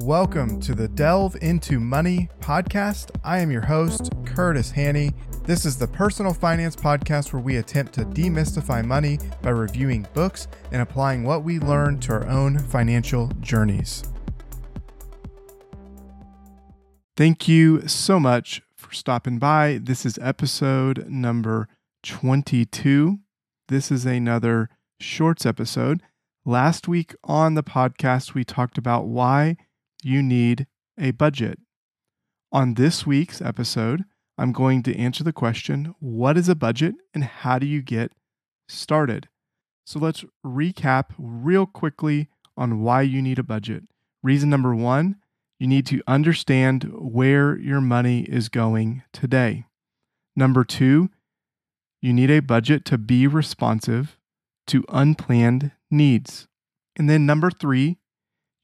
Welcome to the Delve into Money podcast. I am your host, Curtis Haney. This is the personal finance podcast where we attempt to demystify money by reviewing books and applying what we learn to our own financial journeys. Thank you so much for stopping by. This is episode number 22. This is another shorts episode. Last week on the podcast, we talked about why you need a budget. On this week's episode, I'm going to answer the question what is a budget and how do you get started? So let's recap real quickly on why you need a budget. Reason number one, you need to understand where your money is going today. Number two, you need a budget to be responsive to unplanned needs. And then number three,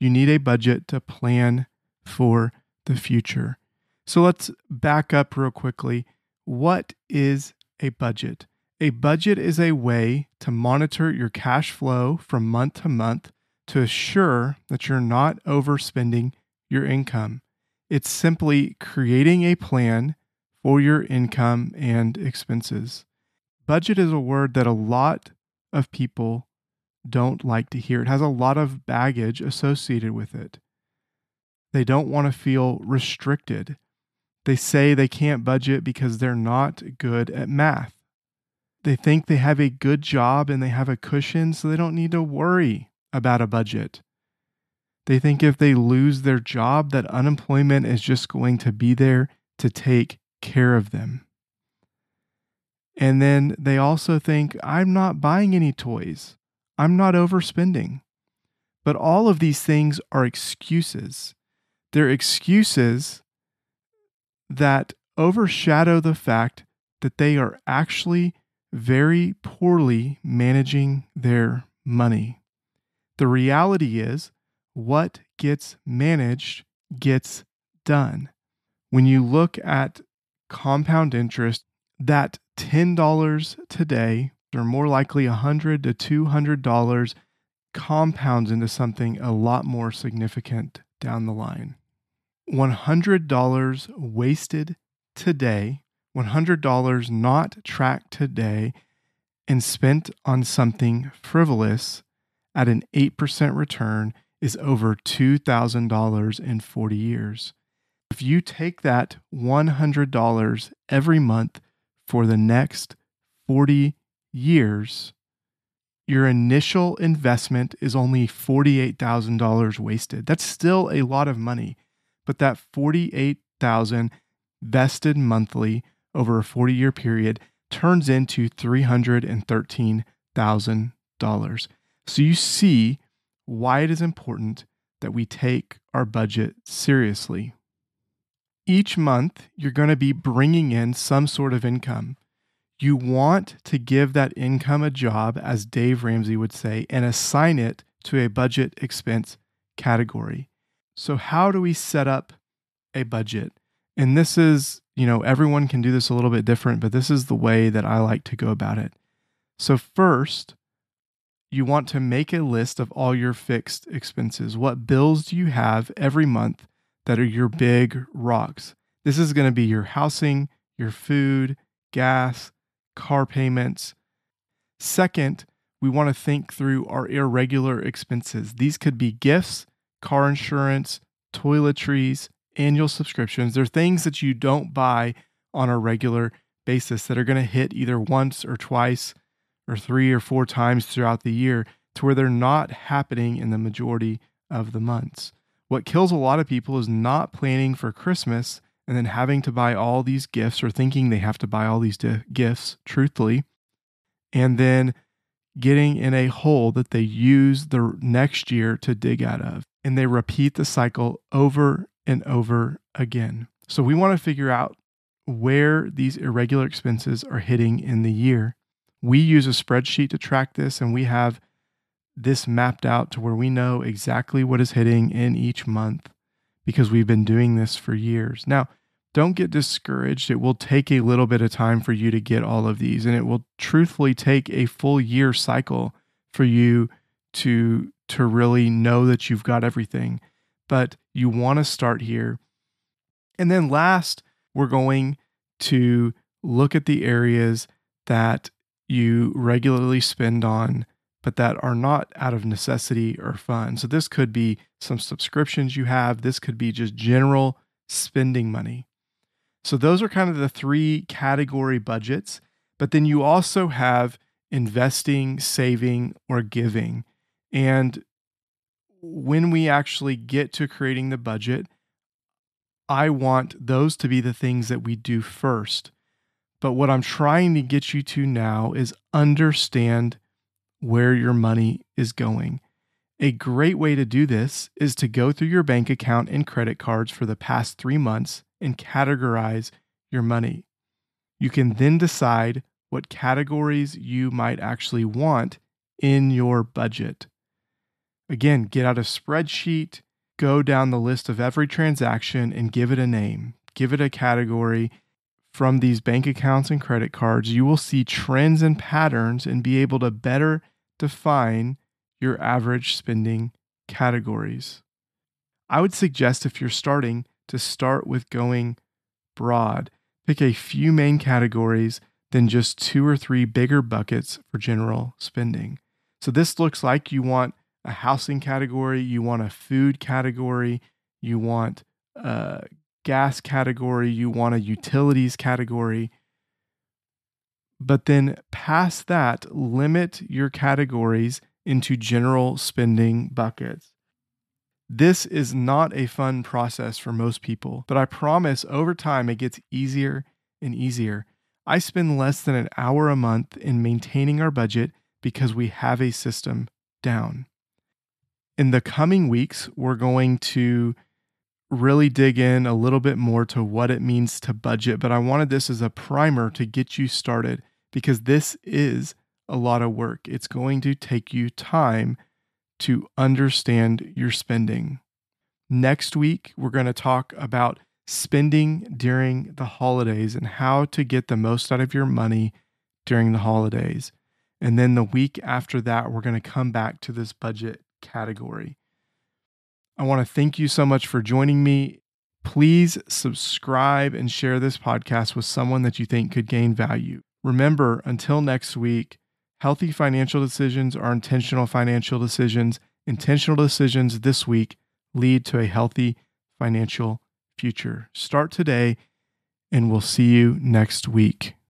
you need a budget to plan for the future. So let's back up real quickly. What is a budget? A budget is a way to monitor your cash flow from month to month to assure that you're not overspending your income. It's simply creating a plan for your income and expenses. Budget is a word that a lot of people don't like to hear. It has a lot of baggage associated with it. They don't want to feel restricted. They say they can't budget because they're not good at math. They think they have a good job and they have a cushion, so they don't need to worry about a budget. They think if they lose their job, that unemployment is just going to be there to take care of them. And then they also think, I'm not buying any toys. I'm not overspending. But all of these things are excuses. They're excuses that overshadow the fact that they are actually very poorly managing their money. The reality is, what gets managed gets done. When you look at compound interest, that $10 today or more likely 100 to $200 compounds into something a lot more significant down the line. $100 wasted today, $100 not tracked today, and spent on something frivolous at an 8% return is over $2,000 in 40 years. If you take that $100 every month for the next 40 years, your initial investment is only $48,000 wasted. That's still a lot of money, but that 48,000 vested monthly over a 40-year period turns into $313,000. So you see why it is important that we take our budget seriously. Each month, you're going to be bringing in some sort of income. You want to give that income a job, as Dave Ramsey would say, and assign it to a budget expense category. So, how do we set up a budget? And this is, you know, everyone can do this a little bit different, but this is the way that I like to go about it. So, first, you want to make a list of all your fixed expenses. What bills do you have every month that are your big rocks? This is going to be your housing, your food, gas, car payments. Second, we want to think through our irregular expenses. These could be gifts, car insurance, toiletries, annual subscriptions. They're things that you don't buy on a regular basis that are going to hit either once or twice or three or four times throughout the year to where they're not happening in the majority of the months. What kills a lot of people is not planning for Christmas and then having to buy all these gifts or thinking they have to buy all these di- gifts, truthfully, and then getting in a hole that they use the next year to dig out of. And they repeat the cycle over and over again. So we want to figure out where these irregular expenses are hitting in the year. We use a spreadsheet to track this, and we have this mapped out to where we know exactly what is hitting in each month because we've been doing this for years. Now, don't get discouraged. It will take a little bit of time for you to get all of these, and it will truthfully take a full year cycle for you to to really know that you've got everything. but you want to start here. And then last, we're going to look at the areas that you regularly spend on, but that are not out of necessity or fun. So this could be some subscriptions you have, this could be just general spending money. So those are kind of the three category budgets. But then you also have investing, saving, or giving. And when we actually get to creating the budget, I want those to be the things that we do first. But what I'm trying to get you to now is understand where your money is going. A great way to do this is to go through your bank account and credit cards for the past three months and categorize your money. You can then decide what categories you might actually want in your budget. Again, get out a spreadsheet, go down the list of every transaction and give it a name, give it a category, from these bank accounts and credit cards, you will see trends and patterns and be able to better define your average spending categories. I would suggest if you're starting to start with going broad, pick a few main categories, then just two or three bigger buckets for general spending. So this looks like you want a housing category, you want a food category, you want a gas category, you want a utilities category. But then past that, limit your categories into general spending buckets. This is not a fun process for most people, but I promise over time it gets easier and easier. I spend less than an hour a month in maintaining our budget because we have a system down. In the coming weeks, we're going to really dig in a little bit more to what it means to budget, but I wanted this as a primer to get you started because this is a lot of work. It's going to take you time to understand your spending. Next week, we're going to talk about spending during the holidays and how to get the most out of your money during the holidays. And then the week after that, we're going to come back to this budget category. I want to thank you so much for joining me. Please subscribe and share this podcast with someone that you think could gain value. Remember, until next week, healthy financial decisions are intentional financial decisions. Intentional decisions this week lead to a healthy financial future. Start today, and we'll see you next week.